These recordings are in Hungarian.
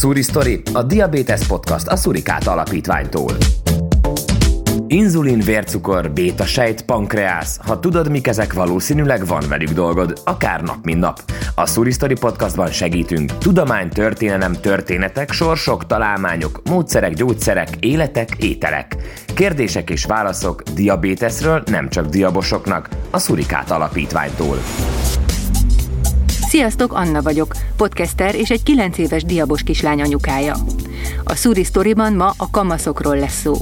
Suri Story, a Diabetes Podcast a Surikát Alapítványtól. Inzulin, vércukor, béta sejt, pankreász. Ha tudod, mik ezek, valószínűleg van velük dolgod, akár nap, mint nap. A Suri Story podcastban segítünk. Tudomány, történelem, történetek, sorsok, találmányok, módszerek, gyógyszerek, életek, ételek. Kérdések és válaszok diabétesről nem csak diabosoknak, a Surikát Alapítványtól. Sziasztok, Anna vagyok, podcaster és egy 9 éves diabos kislány anyukája. A Suri Storyban ma a kamaszokról lesz szó.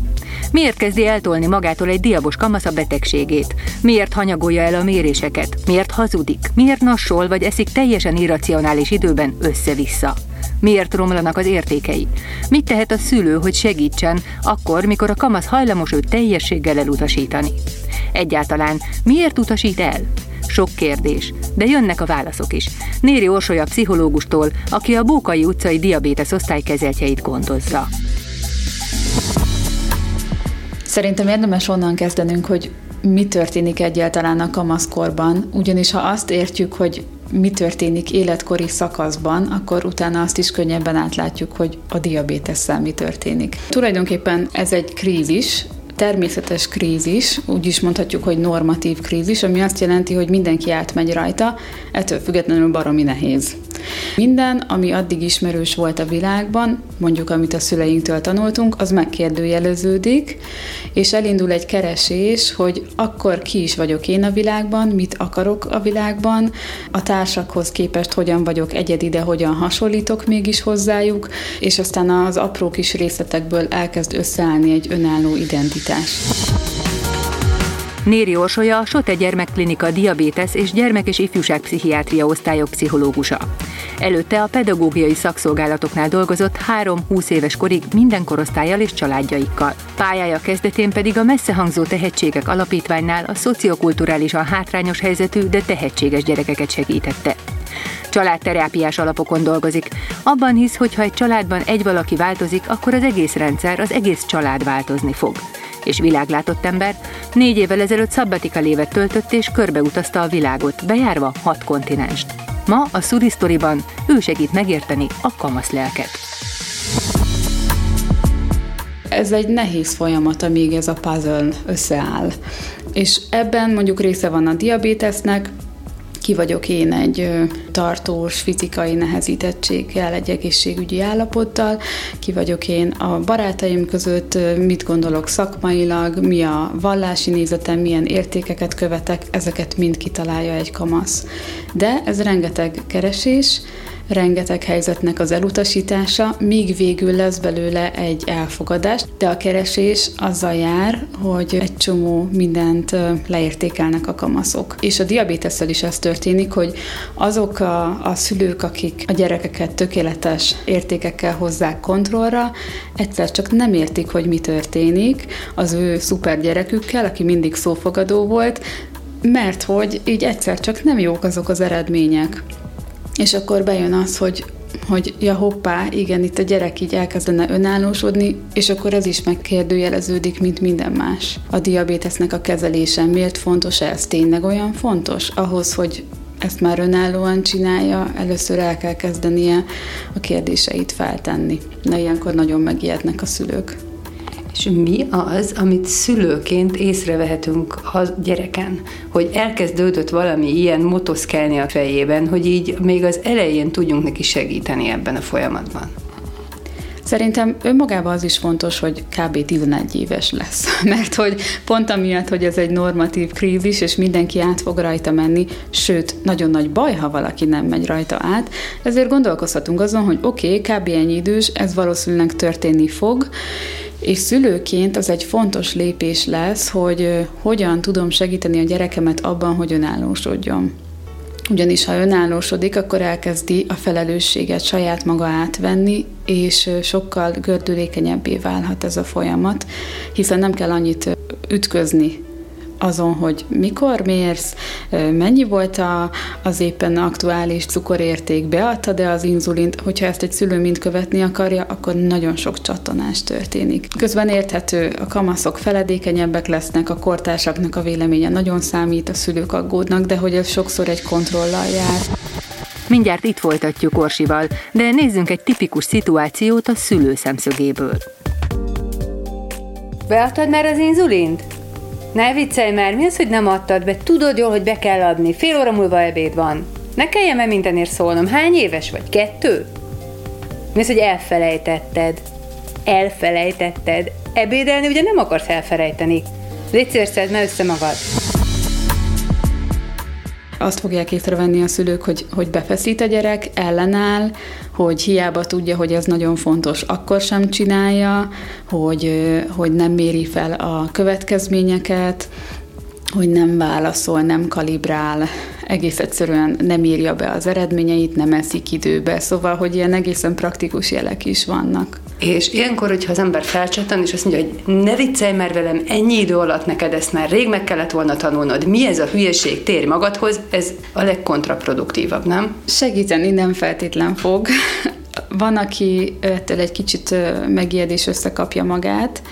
Miért kezdi eltolni magától egy diabos kamasz a betegségét? Miért hanyagolja el a méréseket? Miért hazudik? Miért nassol vagy eszik teljesen irracionális időben össze-vissza? Miért romlanak az értékei? Mit tehet a szülő, hogy segítsen, akkor, mikor a kamasz hajlamos őt teljességgel elutasítani? Egyáltalán miért utasít el? Sok kérdés, de jönnek a válaszok is. Néri Orsolya pszichológustól, aki a Bókai utcai diabétesz osztálykezeltjeit gondozza. Szerintem érdemes onnan kezdenünk, hogy mi történik egyáltalán a kamaszkorban, ugyanis ha azt értjük, hogy mi történik életkori szakaszban, akkor utána azt is könnyebben átlátjuk, hogy a diabétesszel mi történik. Tulajdonképpen ez egy krízis, természetes krízis, úgy is mondhatjuk, hogy normatív krízis, ami azt jelenti, hogy mindenki átmegy rajta, ettől függetlenül baromi nehéz. Minden, ami addig ismerős volt a világban, mondjuk amit a szüleinktől tanultunk, az megkérdőjeleződik, és elindul egy keresés, hogy akkor ki is vagyok én a világban, mit akarok a világban, a társakhoz képest hogyan vagyok egyedi, de hogyan hasonlítok mégis hozzájuk, és aztán az apró kis részletekből elkezd összeállni egy önálló identitás. Néri Orsolya Sote Gyermekklinika diabétesz és gyermek- és ifjúságpszichiátria osztályok pszichológusa. Előtte a pedagógiai szakszolgálatoknál dolgozott 3-20 éves korig minden korosztályjal és családjaikkal. Pályája kezdetén pedig a messzehangzó tehetségek alapítványnál a szociokulturálisan hátrányos helyzetű, de tehetséges gyerekeket segítette családterápiás alapokon dolgozik. Abban hisz, hogy ha egy családban egy valaki változik, akkor az egész rendszer, az egész család változni fog és világlátott ember, négy évvel ezelőtt szabbatika évet töltött és körbeutazta a világot, bejárva hat kontinenst. Ma a Surisztoriban ő segít megérteni a kamasz lelket. Ez egy nehéz folyamat, amíg ez a puzzle összeáll. És ebben mondjuk része van a diabétesznek, ki vagyok én egy tartós fizikai nehezítettséggel, egy egészségügyi állapottal, ki vagyok én a barátaim között, mit gondolok szakmailag, mi a vallási nézetem, milyen értékeket követek, ezeket mind kitalálja egy kamasz. De ez rengeteg keresés, rengeteg helyzetnek az elutasítása, míg végül lesz belőle egy elfogadás, de a keresés azzal jár, hogy egy csomó mindent leértékelnek a kamaszok. És a diabétesszel is ez történik, hogy azok a, a szülők, akik a gyerekeket tökéletes értékekkel hozzák kontrollra, egyszer csak nem értik, hogy mi történik az ő szuper gyerekükkel, aki mindig szófogadó volt, mert hogy így egyszer csak nem jók azok az eredmények. És akkor bejön az, hogy hogy ja hoppá, igen, itt a gyerek így elkezdene önállósodni, és akkor ez is megkérdőjeleződik, mint minden más. A diabétesznek a kezelése miért fontos ez? Tényleg olyan fontos? Ahhoz, hogy ezt már önállóan csinálja, először el kell kezdenie a kérdéseit feltenni. Na ilyenkor nagyon megijednek a szülők. És mi az, amit szülőként észrevehetünk a gyereken, hogy elkezdődött valami ilyen motoszkelni a fejében, hogy így még az elején tudjunk neki segíteni ebben a folyamatban? Szerintem önmagában az is fontos, hogy kb. 11 éves lesz, mert hogy pont amiatt, hogy ez egy normatív krízis, és mindenki át fog rajta menni, sőt, nagyon nagy baj, ha valaki nem megy rajta át, ezért gondolkozhatunk azon, hogy oké, okay, kb. ennyi idős, ez valószínűleg történni fog, és szülőként az egy fontos lépés lesz, hogy hogyan tudom segíteni a gyerekemet abban, hogy önállósodjon. Ugyanis ha önállósodik, akkor elkezdi a felelősséget saját maga átvenni, és sokkal gördülékenyebbé válhat ez a folyamat, hiszen nem kell annyit ütközni azon, hogy mikor mérsz, mennyi volt a, az éppen aktuális cukorérték, beadta-e az inzulint, hogyha ezt egy szülő mind követni akarja, akkor nagyon sok csattanás történik. Közben érthető, a kamaszok feledékenyebbek lesznek, a kortársaknak a véleménye nagyon számít, a szülők aggódnak, de hogy ez sokszor egy kontrollal jár. Mindjárt itt folytatjuk Orsival, de nézzünk egy tipikus szituációt a szülő szemszögéből. Beadtad már az inzulint? Ne viccelj már, mi az, hogy nem adtad be? Tudod jól, hogy be kell adni. Fél óra múlva ebéd van. Ne kelljen már mindenért szólnom. Hány éves vagy? Kettő? Mi az, hogy elfelejtetted? Elfelejtetted. Ebédelni ugye nem akarsz elfelejteni. Légy szíves, össze magad azt fogják észrevenni a szülők, hogy, hogy befeszít a gyerek, ellenáll, hogy hiába tudja, hogy ez nagyon fontos, akkor sem csinálja, hogy, hogy nem méri fel a következményeket, hogy nem válaszol, nem kalibrál, egész egyszerűen nem írja be az eredményeit, nem eszik időbe, szóval, hogy ilyen egészen praktikus jelek is vannak. És ilyenkor, hogyha az ember felcsattan, és azt mondja, hogy ne viccelj már velem, ennyi idő alatt neked ezt már rég meg kellett volna tanulnod, mi ez a hülyeség, térj magadhoz, ez a legkontraproduktívabb, nem? Segíteni nem feltétlen fog. Van, aki ettől egy kicsit megijedés összekapja magát,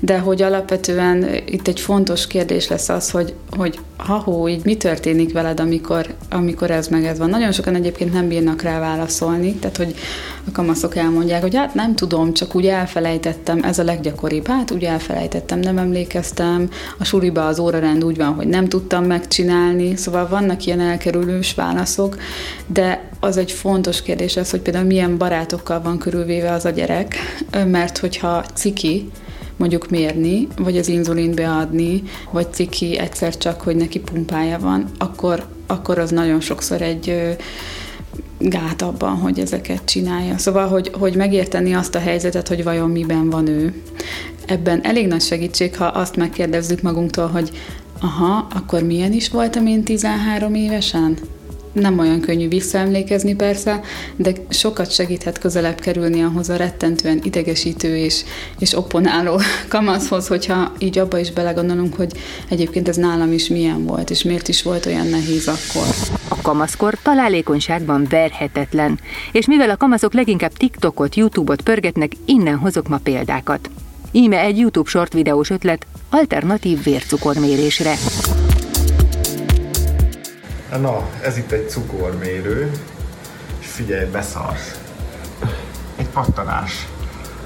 de hogy alapvetően itt egy fontos kérdés lesz az, hogy, hogy ha így mi történik veled, amikor, amikor ez meg ez van. Nagyon sokan egyébként nem bírnak rá válaszolni, tehát hogy a kamaszok elmondják, hogy hát nem tudom, csak úgy elfelejtettem, ez a leggyakoribb, hát úgy elfelejtettem, nem emlékeztem, a suliba az órarend úgy van, hogy nem tudtam megcsinálni, szóval vannak ilyen elkerülős válaszok, de az egy fontos kérdés az, hogy például milyen barátokkal van körülvéve az a gyerek, mert hogyha ciki, mondjuk mérni, vagy az inzulint beadni, vagy ciki egyszer csak, hogy neki pumpája van, akkor, akkor az nagyon sokszor egy gát abban, hogy ezeket csinálja. Szóval, hogy, hogy megérteni azt a helyzetet, hogy vajon miben van ő. Ebben elég nagy segítség, ha azt megkérdezzük magunktól, hogy aha, akkor milyen is voltam én 13 évesen? Nem olyan könnyű visszaemlékezni persze, de sokat segíthet közelebb kerülni ahhoz a rettentően idegesítő és, és opponáló kamaszhoz, hogyha így abba is belegondolunk, hogy egyébként ez nálam is milyen volt, és miért is volt olyan nehéz akkor. A kamaszkor találékonyságban verhetetlen, és mivel a kamaszok leginkább TikTokot, YouTube-ot pörgetnek, innen hozok ma példákat. Íme egy YouTube short videós ötlet alternatív vércukormérésre. Na, ez itt egy cukormérő, és figyelj, beszarsz. Egy pattanás.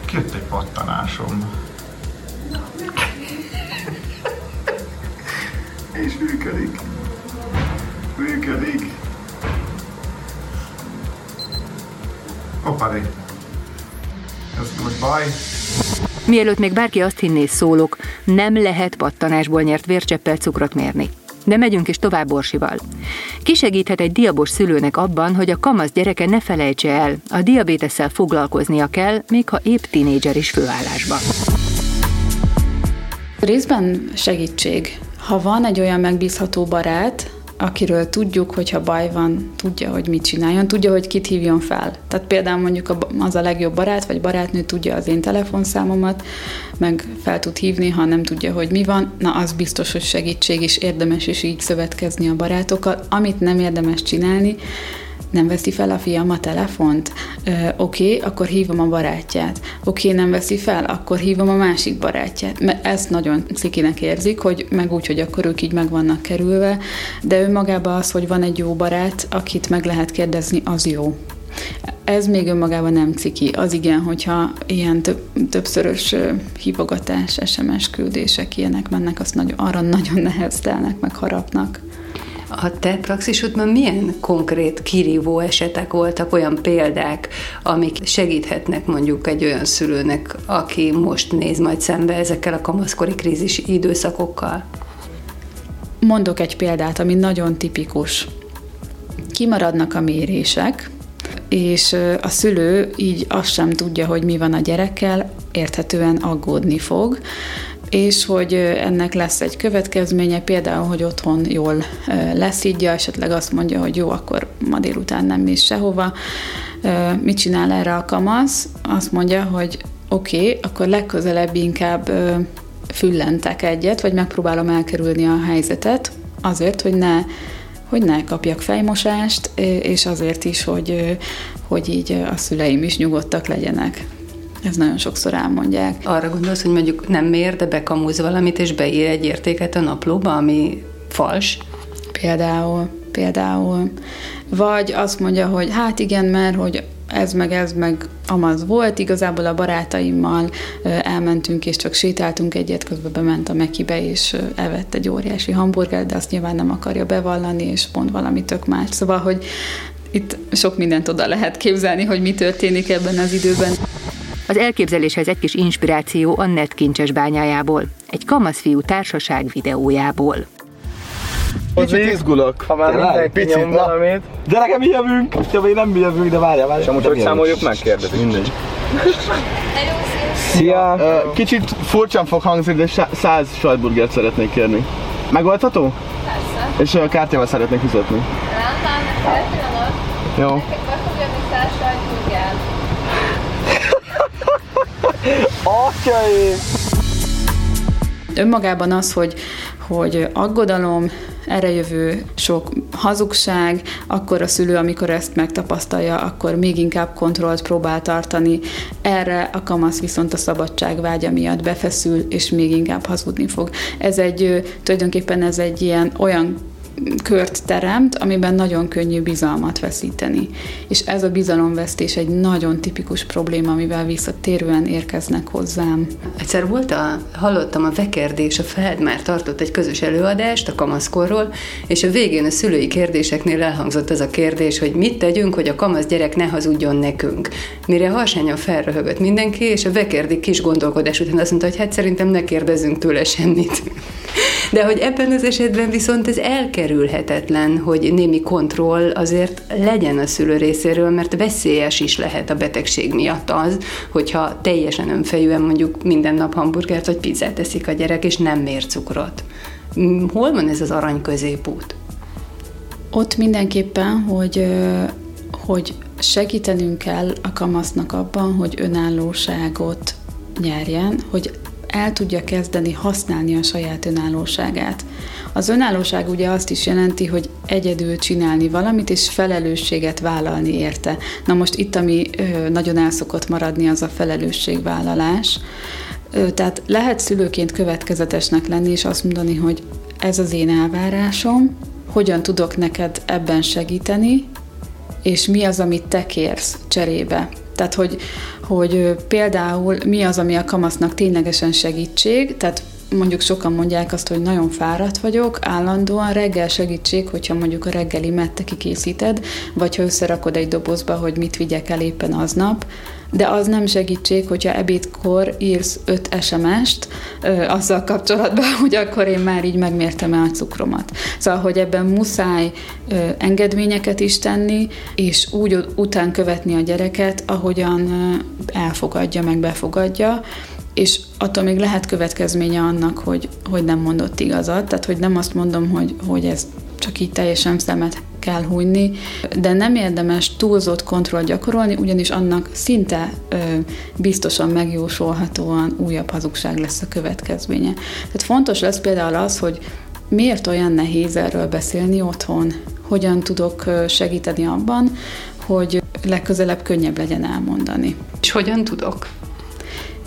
Kijött egy pattanásom. és működik. Működik. Hoppári. Ez most baj. Mielőtt még bárki azt hinné szólok, nem lehet pattanásból nyert vércseppel cukrot mérni. De megyünk is tovább Borsival. Kisegíthet egy diabos szülőnek abban, hogy a kamasz gyereke ne felejtse el, a diabétesszel foglalkoznia kell, még ha épp tinédzser is főállásban. Részben segítség. Ha van egy olyan megbízható barát, akiről tudjuk, hogy ha baj van, tudja, hogy mit csináljon, tudja, hogy kit hívjon fel. Tehát például mondjuk az a legjobb barát, vagy barátnő tudja az én telefonszámomat, meg fel tud hívni, ha nem tudja, hogy mi van, na az biztos, hogy segítség, és érdemes is így szövetkezni a barátokkal. Amit nem érdemes csinálni, nem veszi fel a fiam a telefont? Oké, okay, akkor hívom a barátját. Oké, nem veszi fel, akkor hívom a másik barátját. Mert ezt nagyon cikinek érzik, hogy meg úgy, hogy akkor ők így meg vannak kerülve, de önmagában az, hogy van egy jó barát, akit meg lehet kérdezni, az jó. Ez még önmagában nem ciki. Az igen, hogyha ilyen több, többszörös hívogatás, SMS küldések ilyenek mennek, azt nagyon, arra nagyon neheztelnek, meg harapnak. A te praxisodban milyen konkrét kirívó esetek voltak, olyan példák, amik segíthetnek mondjuk egy olyan szülőnek, aki most néz majd szembe ezekkel a kamaszkori krízis időszakokkal? Mondok egy példát, ami nagyon tipikus. Kimaradnak a mérések, és a szülő így azt sem tudja, hogy mi van a gyerekkel, érthetően aggódni fog, és hogy ennek lesz egy következménye, például, hogy otthon jól leszídja, esetleg azt mondja, hogy jó, akkor ma délután nem is sehova. Mit csinál erre a kamasz? Azt mondja, hogy oké, okay, akkor legközelebb inkább füllentek egyet, vagy megpróbálom elkerülni a helyzetet, azért, hogy ne, hogy ne kapjak fejmosást, és azért is, hogy, hogy így a szüleim is nyugodtak legyenek. Ez nagyon sokszor elmondják. Arra gondolsz, hogy mondjuk nem mér, de bekamúz valamit, és beír egy értéket a naplóba, ami fals? Például, például. Vagy azt mondja, hogy hát igen, mert hogy ez meg ez meg amaz volt, igazából a barátaimmal elmentünk és csak sétáltunk egyet, közben bement a Mekibe és evett egy óriási hamburger, de azt nyilván nem akarja bevallani, és pont valami tök más. Szóval, hogy itt sok mindent oda lehet képzelni, hogy mi történik ebben az időben. Az elképzeléshez egy kis inspiráció a net kincses bányájából, egy kamaszfiú társaság videójából. Kicsit izgulok. Ha már mindenki Picit, nyom na. valamit. De nekem így jövünk. Ja, még nem jövünk, de várjál, várjál. És amúgy hogy számoljuk meg, kérdezik. Mindegy. Szia! Ö, Kicsit furcsán fog hangzni, de 100 sajtburgert szeretnék kérni. Megoldható? Persze. És a kártyával szeretnék fizetni. Jó. Neked be fogja mi száz sajtburgert. Atyaim! Önmagában az, hogy, hogy aggodalom, erre jövő sok hazugság, akkor a szülő, amikor ezt megtapasztalja, akkor még inkább kontrollt próbál tartani. Erre a kamasz viszont a szabadság vágya miatt befeszül, és még inkább hazudni fog. Ez egy, tulajdonképpen ez egy ilyen olyan kört teremt, amiben nagyon könnyű bizalmat veszíteni. És ez a bizalomvesztés egy nagyon tipikus probléma, amivel visszatérően érkeznek hozzám. Egyszer volt a, hallottam a Vekerdés, a Feld már tartott egy közös előadást a kamaszkorról, és a végén a szülői kérdéseknél elhangzott az a kérdés, hogy mit tegyünk, hogy a kamasz gyerek ne hazudjon nekünk. Mire harsányan felröhögött mindenki, és a Vekerdi kis gondolkodás után azt mondta, hogy hát szerintem ne kérdezzünk tőle semmit. De hogy ebben az esetben viszont ez elkerülhetetlen, hogy némi kontroll azért legyen a szülő részéről, mert veszélyes is lehet a betegség miatt az, hogyha teljesen önfejűen mondjuk minden nap hamburgert vagy pizzát teszik a gyerek, és nem mér cukrot. Mm, Hol van ez az arany középút? Ott mindenképpen, hogy, hogy segítenünk kell a kamasznak abban, hogy önállóságot nyerjen, hogy el tudja kezdeni használni a saját önállóságát. Az önállóság ugye azt is jelenti, hogy egyedül csinálni valamit, és felelősséget vállalni érte. Na most itt, ami nagyon el szokott maradni, az a felelősségvállalás. Tehát lehet szülőként következetesnek lenni, és azt mondani, hogy ez az én elvárásom, hogyan tudok neked ebben segíteni, és mi az, amit te kérsz cserébe. Tehát, hogy, hogy például mi az, ami a kamasznak ténylegesen segítség, tehát mondjuk sokan mondják azt, hogy nagyon fáradt vagyok, állandóan reggel segítség, hogyha mondjuk a reggeli mette kikészíted, vagy ha összerakod egy dobozba, hogy mit vigyek el éppen aznap, de az nem segítség, hogyha ebédkor írsz öt SMS-t ö, azzal kapcsolatban, hogy akkor én már így megmértem el a cukromat. Szóval, hogy ebben muszáj ö, engedményeket is tenni, és úgy után követni a gyereket, ahogyan ö, elfogadja, meg befogadja, és attól még lehet következménye annak, hogy, hogy nem mondott igazat, tehát hogy nem azt mondom, hogy, hogy ez csak így teljesen szemet kell hunyni, de nem érdemes túlzott kontroll gyakorolni, ugyanis annak szinte ö, biztosan megjósolhatóan újabb hazugság lesz a következménye. Tehát fontos lesz például az, hogy miért olyan nehéz erről beszélni otthon, hogyan tudok segíteni abban, hogy legközelebb könnyebb legyen elmondani. És hogyan tudok?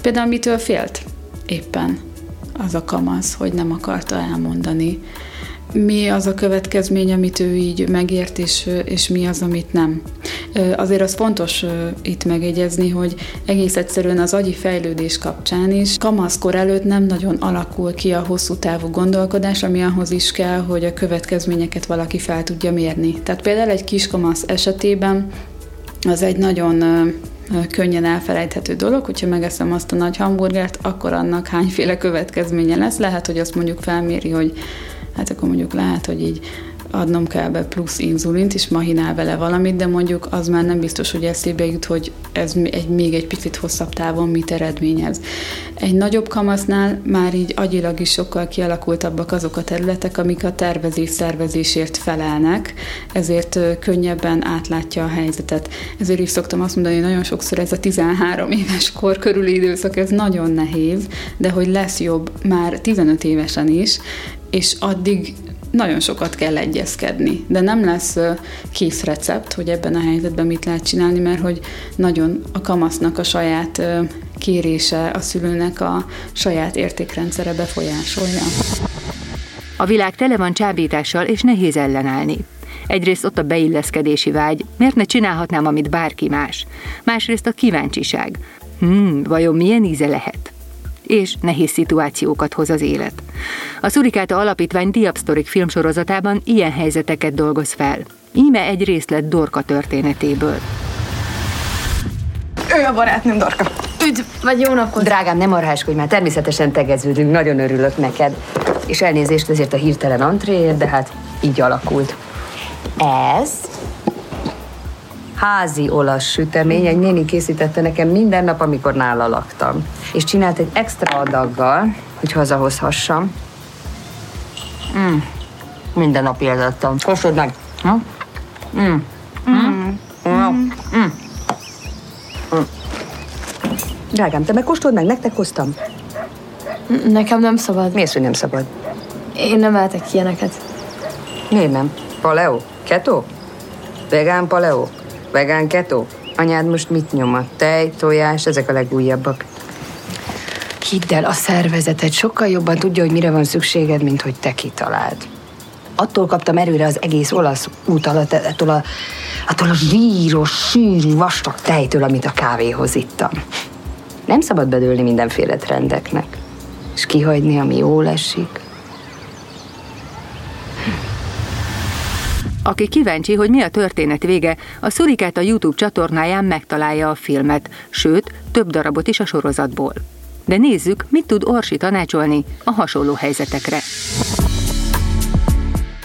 Például mitől félt éppen az a kamasz, hogy nem akarta elmondani. Mi az a következmény, amit ő így megért, és, és mi az, amit nem. Azért az fontos itt megjegyezni, hogy egész egyszerűen az agyi fejlődés kapcsán is kamaszkor előtt nem nagyon alakul ki a hosszú távú gondolkodás, ami ahhoz is kell, hogy a következményeket valaki fel tudja mérni. Tehát például egy kiskamasz esetében az egy nagyon könnyen elfelejthető dolog, hogyha megeszem azt a nagy hamburgert, akkor annak hányféle következménye lesz. Lehet, hogy azt mondjuk felméri, hogy hát akkor mondjuk lehet, hogy így adnom kell be plusz inzulint, és mahinál vele valamit, de mondjuk az már nem biztos, hogy eszébe jut, hogy ez egy, még egy picit hosszabb távon mit eredményez. Egy nagyobb kamasznál már így agyilag is sokkal kialakultabbak azok a területek, amik a tervezés szervezésért felelnek, ezért könnyebben átlátja a helyzetet. Ezért is szoktam azt mondani, hogy nagyon sokszor ez a 13 éves kor körüli időszak, ez nagyon nehéz, de hogy lesz jobb már 15 évesen is, és addig nagyon sokat kell egyezkedni, de nem lesz kész recept, hogy ebben a helyzetben mit lehet csinálni, mert hogy nagyon a kamasznak a saját kérése, a szülőnek a saját értékrendszere befolyásolja. A világ tele van csábítással és nehéz ellenállni. Egyrészt ott a beilleszkedési vágy, miért ne csinálhatnám, amit bárki más. Másrészt a kíváncsiság. Hmm, vajon milyen íze lehet? És nehéz szituációkat hoz az élet. A Szurikáta Alapítvány Diabsztorik filmsorozatában ilyen helyzeteket dolgoz fel. Íme egy részlet Dorka történetéből. Ő a barátnőm, Dorka. Üdv, vagy jó napot. Drágám, nem arháskodj már, természetesen tegeződünk, nagyon örülök neked. És elnézést ezért a hirtelen antréért, de hát így alakult. Ez házi olasz sütemény, egy néni készítette nekem minden nap, amikor nála laktam. És csinált egy extra adaggal, hogy hazahozhassam. Mm. Minden nap éltettem. Kóstolj meg! Ha? Mm. Mm. Mm. Mm. Mm. Mm. Drágám, te megkóstold meg, nektek hoztam. Nekem nem szabad. Miért, hogy nem szabad? Én nem ehetek ilyeneket. Miért nem? Paleo? Keto? Vegán paleo? Vegán keto? Anyád most mit nyom? tej, tojás, ezek a legújabbak. Hidd el, a szervezeted sokkal jobban tudja, hogy mire van szükséged, mint hogy te kitaláld. Attól kaptam erőre az egész olasz út alatt, attól a, attól a víros, sűrű, vastag tejtől, amit a kávéhoz ittam. Nem szabad bedőlni mindenféle trendeknek, és kihagyni, ami jól esik. Aki kíváncsi, hogy mi a történet vége, a Szurikát a YouTube csatornáján megtalálja a filmet, sőt, több darabot is a sorozatból. De nézzük, mit tud Orsi tanácsolni a hasonló helyzetekre.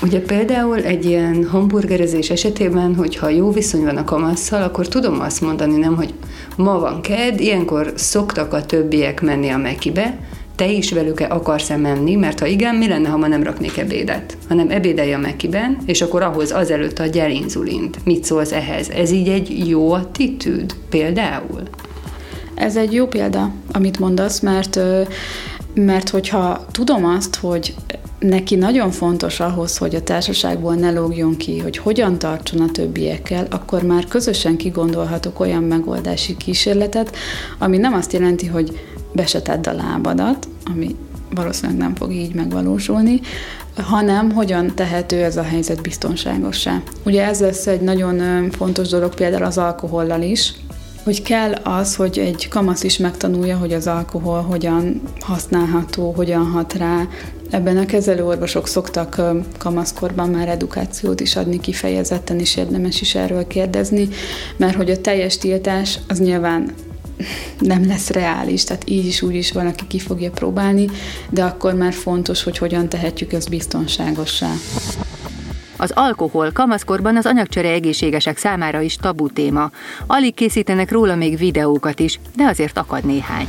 Ugye például egy ilyen hamburgerezés esetében, hogyha jó viszony van a kamasszal, akkor tudom azt mondani, nem, hogy ma van ked, ilyenkor szoktak a többiek menni a Mekibe, te is velük akarsz-e menni, mert ha igen, mi lenne, ha ma nem raknék ebédet? Hanem ebédelj a Mekiben, és akkor ahhoz azelőtt el inzulint. Mit szólsz ehhez? Ez így egy jó attitűd például? Ez egy jó példa, amit mondasz, mert, mert hogyha tudom azt, hogy neki nagyon fontos ahhoz, hogy a társaságból ne lógjon ki, hogy hogyan tartson a többiekkel, akkor már közösen kigondolhatok olyan megoldási kísérletet, ami nem azt jelenti, hogy be se tedd a lábadat, ami valószínűleg nem fog így megvalósulni, hanem hogyan tehető ez a helyzet biztonságosá. Ugye ez lesz egy nagyon fontos dolog például az alkohollal is, hogy kell az, hogy egy kamasz is megtanulja, hogy az alkohol hogyan használható, hogyan hat rá. Ebben a kezelőorvosok szoktak kamaszkorban már edukációt is adni kifejezetten, és érdemes is erről kérdezni, mert hogy a teljes tiltás az nyilván nem lesz reális, tehát így is úgy is van, aki ki fogja próbálni, de akkor már fontos, hogy hogyan tehetjük ezt biztonságossá. Az alkohol kamaszkorban az anyagcsere egészségesek számára is tabu téma. Alig készítenek róla még videókat is, de azért akad néhány.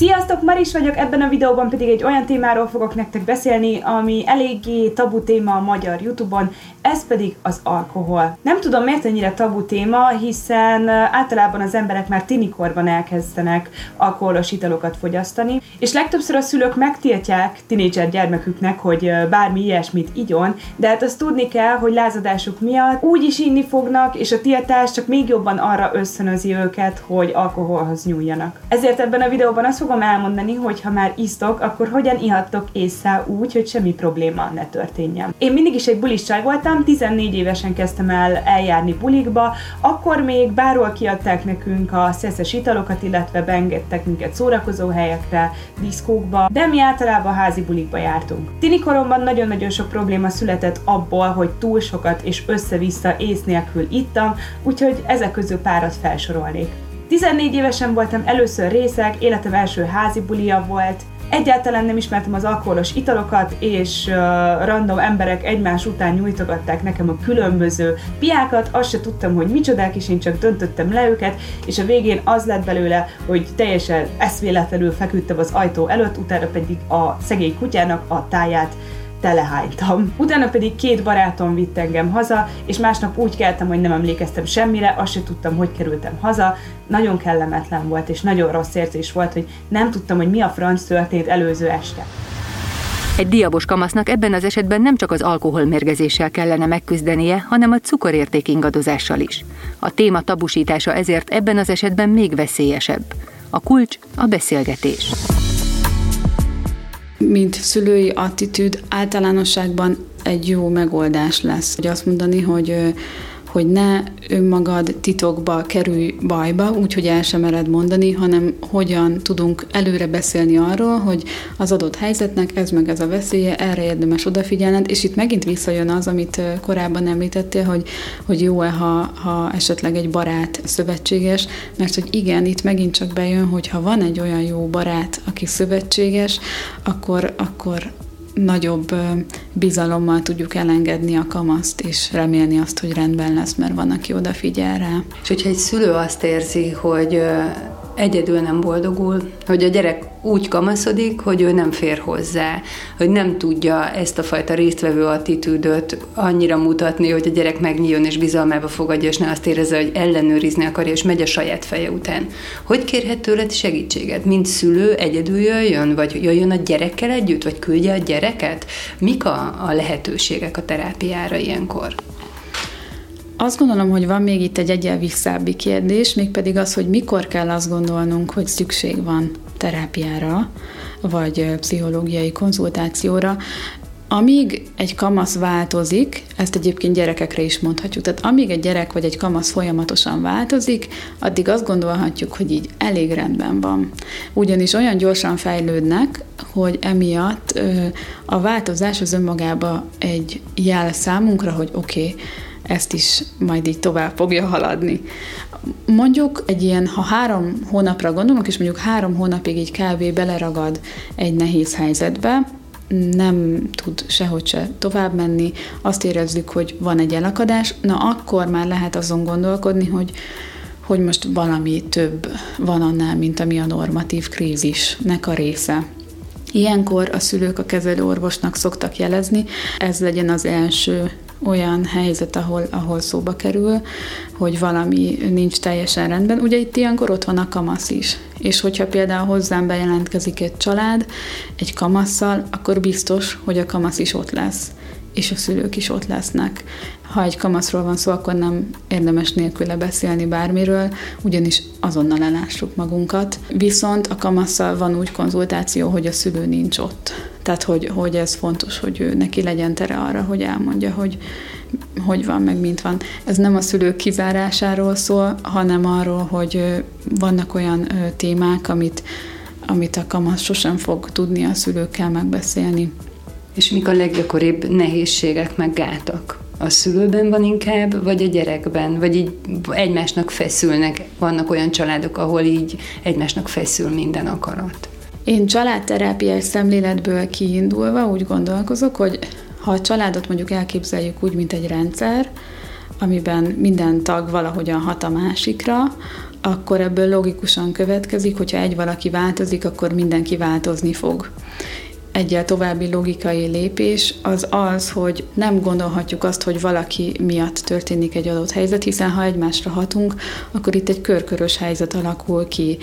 Sziasztok, Maris vagyok, ebben a videóban pedig egy olyan témáról fogok nektek beszélni, ami eléggé tabu téma a magyar Youtube-on, ez pedig az alkohol. Nem tudom miért ennyire tabu téma, hiszen általában az emberek már tinikorban elkezdenek alkoholos italokat fogyasztani, és legtöbbször a szülők megtiltják tinédzser gyermeküknek, hogy bármi ilyesmit igyon, de hát azt tudni kell, hogy lázadásuk miatt úgy is inni fognak, és a tiltás csak még jobban arra összönözi őket, hogy alkoholhoz nyúljanak. Ezért ebben a videóban azt fogom elmondani, hogy ha már isztok, akkor hogyan ihattok észre úgy, hogy semmi probléma ne történjen. Én mindig is egy bulis csaj voltam, 14 évesen kezdtem el eljárni bulikba, akkor még bárhol kiadták nekünk a szeszes italokat, illetve beengedtek minket szórakozó helyekre, diszkókba, de mi általában házi bulikba jártunk. Tinikoromban nagyon-nagyon sok probléma született abból, hogy túl sokat és össze-vissza ész nélkül ittam, úgyhogy ezek közül párat felsorolnék. 14 évesen voltam először részek, életem első házi bulia volt, Egyáltalán nem ismertem az alkoholos italokat, és uh, random emberek egymás után nyújtogatták nekem a különböző piákat, azt se tudtam, hogy micsodák, és én csak döntöttem le őket, és a végén az lett belőle, hogy teljesen eszvéletlenül feküdtem az ajtó előtt, utána pedig a szegény kutyának a táját telehánytam. Utána pedig két barátom vitt engem haza, és másnap úgy keltem, hogy nem emlékeztem semmire, azt se tudtam, hogy kerültem haza. Nagyon kellemetlen volt, és nagyon rossz érzés volt, hogy nem tudtam, hogy mi a franc történt előző este. Egy diabos kamasznak ebben az esetben nem csak az alkoholmérgezéssel kellene megküzdenie, hanem a cukorérték ingadozással is. A téma tabusítása ezért ebben az esetben még veszélyesebb. A kulcs a beszélgetés mint szülői attitűd általánosságban egy jó megoldás lesz, hogy azt mondani, hogy hogy ne önmagad titokba kerülj bajba, úgyhogy el sem mered mondani, hanem hogyan tudunk előre beszélni arról, hogy az adott helyzetnek ez meg ez a veszélye, erre érdemes odafigyelned, és itt megint visszajön az, amit korábban említettél, hogy, hogy jó-e, ha, ha esetleg egy barát szövetséges, mert hogy igen, itt megint csak bejön, hogy ha van egy olyan jó barát, aki szövetséges, akkor, akkor nagyobb bizalommal tudjuk elengedni a kamaszt, és remélni azt, hogy rendben lesz, mert van, aki odafigyel rá. És hogyha egy szülő azt érzi, hogy egyedül nem boldogul, hogy a gyerek úgy kamaszodik, hogy ő nem fér hozzá, hogy nem tudja ezt a fajta résztvevő attitűdöt annyira mutatni, hogy a gyerek megnyíljon és bizalmába fogadja, és ne azt érezze, hogy ellenőrizni akarja, és megy a saját feje után. Hogy kérhet tőled segítséget? Mint szülő egyedül jöjjön, vagy jöjjön a gyerekkel együtt, vagy küldje a gyereket? Mik a, a lehetőségek a terápiára ilyenkor? Azt gondolom, hogy van még itt egy egyel visszábbi kérdés, mégpedig az, hogy mikor kell azt gondolnunk, hogy szükség van terápiára, vagy pszichológiai konzultációra. Amíg egy kamasz változik, ezt egyébként gyerekekre is mondhatjuk, tehát amíg egy gyerek vagy egy kamasz folyamatosan változik, addig azt gondolhatjuk, hogy így elég rendben van. Ugyanis olyan gyorsan fejlődnek, hogy emiatt a változás az önmagába egy jel számunkra, hogy oké, okay, ezt is majd így tovább fogja haladni. Mondjuk egy ilyen, ha három hónapra gondolunk, és mondjuk három hónapig így kb. beleragad egy nehéz helyzetbe, nem tud sehogy se tovább menni, azt érezzük, hogy van egy elakadás, na akkor már lehet azon gondolkodni, hogy hogy most valami több van annál, mint ami a normatív krízisnek a része. Ilyenkor a szülők a kezelőorvosnak szoktak jelezni, ez legyen az első olyan helyzet, ahol, ahol szóba kerül, hogy valami nincs teljesen rendben. Ugye itt ilyenkor ott van a kamasz is. És hogyha például hozzám bejelentkezik egy család egy kamasszal, akkor biztos, hogy a kamasz is ott lesz és a szülők is ott lesznek. Ha egy kamaszról van szó, akkor nem érdemes nélküle beszélni bármiről, ugyanis azonnal elássuk magunkat. Viszont a kamasszal van úgy konzultáció, hogy a szülő nincs ott. Tehát, hogy, hogy ez fontos, hogy ő neki legyen tere arra, hogy elmondja, hogy hogy van, meg mint van. Ez nem a szülők kizárásáról szól, hanem arról, hogy vannak olyan témák, amit, amit a kamasz sosem fog tudni a szülőkkel megbeszélni. És mik a leggyakoribb nehézségek, meg gátak? A szülőben van inkább, vagy a gyerekben? Vagy így egymásnak feszülnek? Vannak olyan családok, ahol így egymásnak feszül minden akarat? Én családterápiás szemléletből kiindulva úgy gondolkozok, hogy ha a családot mondjuk elképzeljük úgy, mint egy rendszer, amiben minden tag valahogyan hat a másikra, akkor ebből logikusan következik, hogyha egy valaki változik, akkor mindenki változni fog egyel további logikai lépés az az, hogy nem gondolhatjuk azt, hogy valaki miatt történik egy adott helyzet, hiszen ha egymásra hatunk, akkor itt egy körkörös helyzet alakul ki.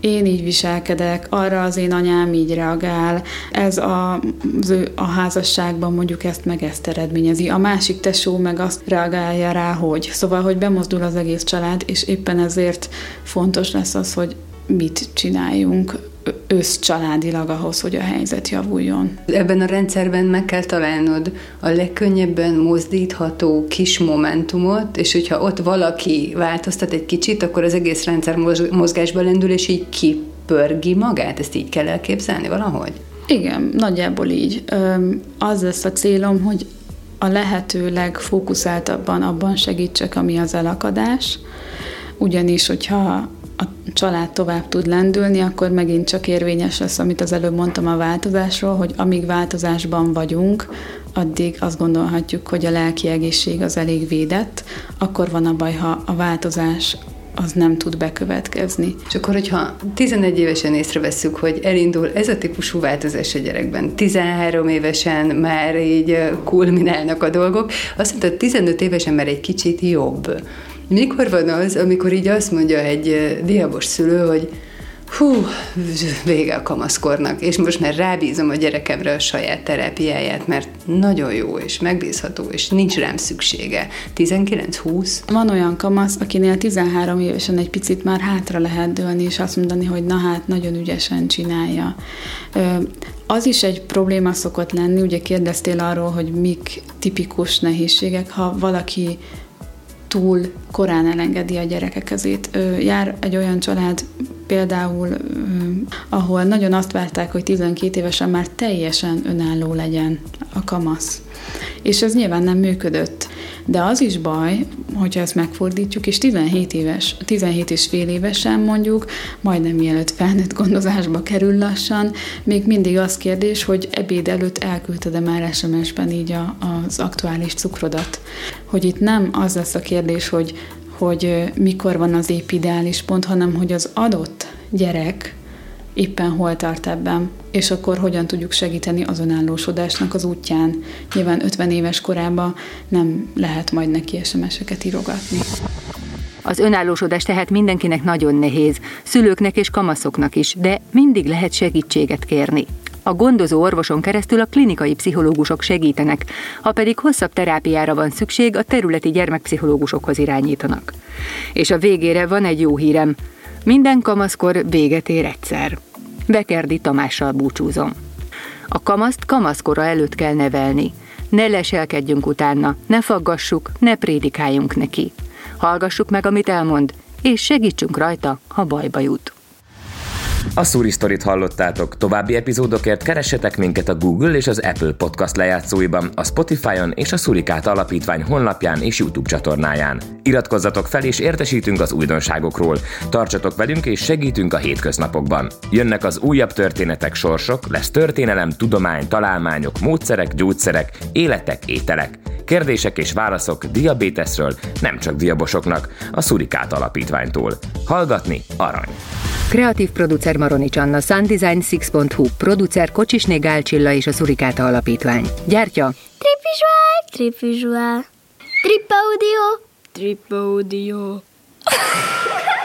Én így viselkedek, arra az én anyám így reagál, ez a, az ő, a házasságban mondjuk ezt meg ezt eredményezi. A másik tesó meg azt reagálja rá, hogy. Szóval, hogy bemozdul az egész család, és éppen ezért fontos lesz az, hogy mit csináljunk összcsaládilag ahhoz, hogy a helyzet javuljon. Ebben a rendszerben meg kell találnod a legkönnyebben mozdítható kis momentumot, és hogyha ott valaki változtat egy kicsit, akkor az egész rendszer mozgásba lendül, és így kipörgi magát. Ezt így kell elképzelni valahogy? Igen, nagyjából így. Az lesz a célom, hogy a lehető legfókuszáltabban abban segítsek, ami az elakadás, ugyanis, hogyha a család tovább tud lendülni, akkor megint csak érvényes lesz, amit az előbb mondtam a változásról, hogy amíg változásban vagyunk, addig azt gondolhatjuk, hogy a lelki egészség az elég védett, akkor van a baj, ha a változás az nem tud bekövetkezni. És akkor, hogyha 11 évesen észreveszünk, hogy elindul ez a típusú változás a gyerekben, 13 évesen már így kulminálnak a dolgok, azt mondta, 15 évesen már egy kicsit jobb. Mikor van az, amikor így azt mondja egy diabos szülő, hogy hú, vége a kamaszkornak, és most már rábízom a gyerekemre a saját terápiáját, mert nagyon jó és megbízható, és nincs rám szüksége. 19-20? Van olyan kamasz, akinél 13 évesen egy picit már hátra lehet dőlni, és azt mondani, hogy na hát, nagyon ügyesen csinálja. Az is egy probléma szokott lenni, ugye kérdeztél arról, hogy mik tipikus nehézségek, ha valaki túl korán elengedi a gyerekek kezét. Jár egy olyan család például, ahol nagyon azt várták, hogy 12 évesen már teljesen önálló legyen a kamasz. És ez nyilván nem működött. De az is baj, hogyha ezt megfordítjuk, és 17 éves, 17 és fél évesen mondjuk, majdnem mielőtt felnőtt gondozásba kerül lassan, még mindig az kérdés, hogy ebéd előtt elküldted-e már SMS-ben így a, az aktuális cukrodat. Hogy itt nem az lesz a kérdés, hogy hogy mikor van az épp ideális pont, hanem hogy az adott gyerek éppen hol tart ebben, és akkor hogyan tudjuk segíteni az önállósodásnak az útján. Nyilván 50 éves korában nem lehet majd neki SMS-eket írogatni. Az önállósodás tehát mindenkinek nagyon nehéz, szülőknek és kamaszoknak is, de mindig lehet segítséget kérni. A gondozó orvoson keresztül a klinikai pszichológusok segítenek, ha pedig hosszabb terápiára van szükség, a területi gyermekpszichológusokhoz irányítanak. És a végére van egy jó hírem. Minden kamaszkor véget ér egyszer. Bekerdi Tamással búcsúzom. A kamaszt kamaszkora előtt kell nevelni. Ne leselkedjünk utána, ne faggassuk, ne prédikáljunk neki. Hallgassuk meg, amit elmond, és segítsünk rajta, ha bajba jut. A Suri Story-t hallottátok. További epizódokért keressetek minket a Google és az Apple Podcast lejátszóiban, a Spotify-on és a Surikát Alapítvány honlapján és YouTube csatornáján. Iratkozzatok fel és értesítünk az újdonságokról. Tartsatok velünk és segítünk a hétköznapokban. Jönnek az újabb történetek, sorsok, lesz történelem, tudomány, találmányok, módszerek, gyógyszerek, életek, ételek. Kérdések és válaszok diabéteszről, nem csak diabosoknak, a Surikát Alapítványtól. Hallgatni arany! Kreatív producer Maronics Anna, Sundesign 6.hu, producer Kocsisné Gálcsilla és a Szurikáta Alapítvány. Gyártja Tripvisual, Tripvisual, Trip Audio, Trip Audio.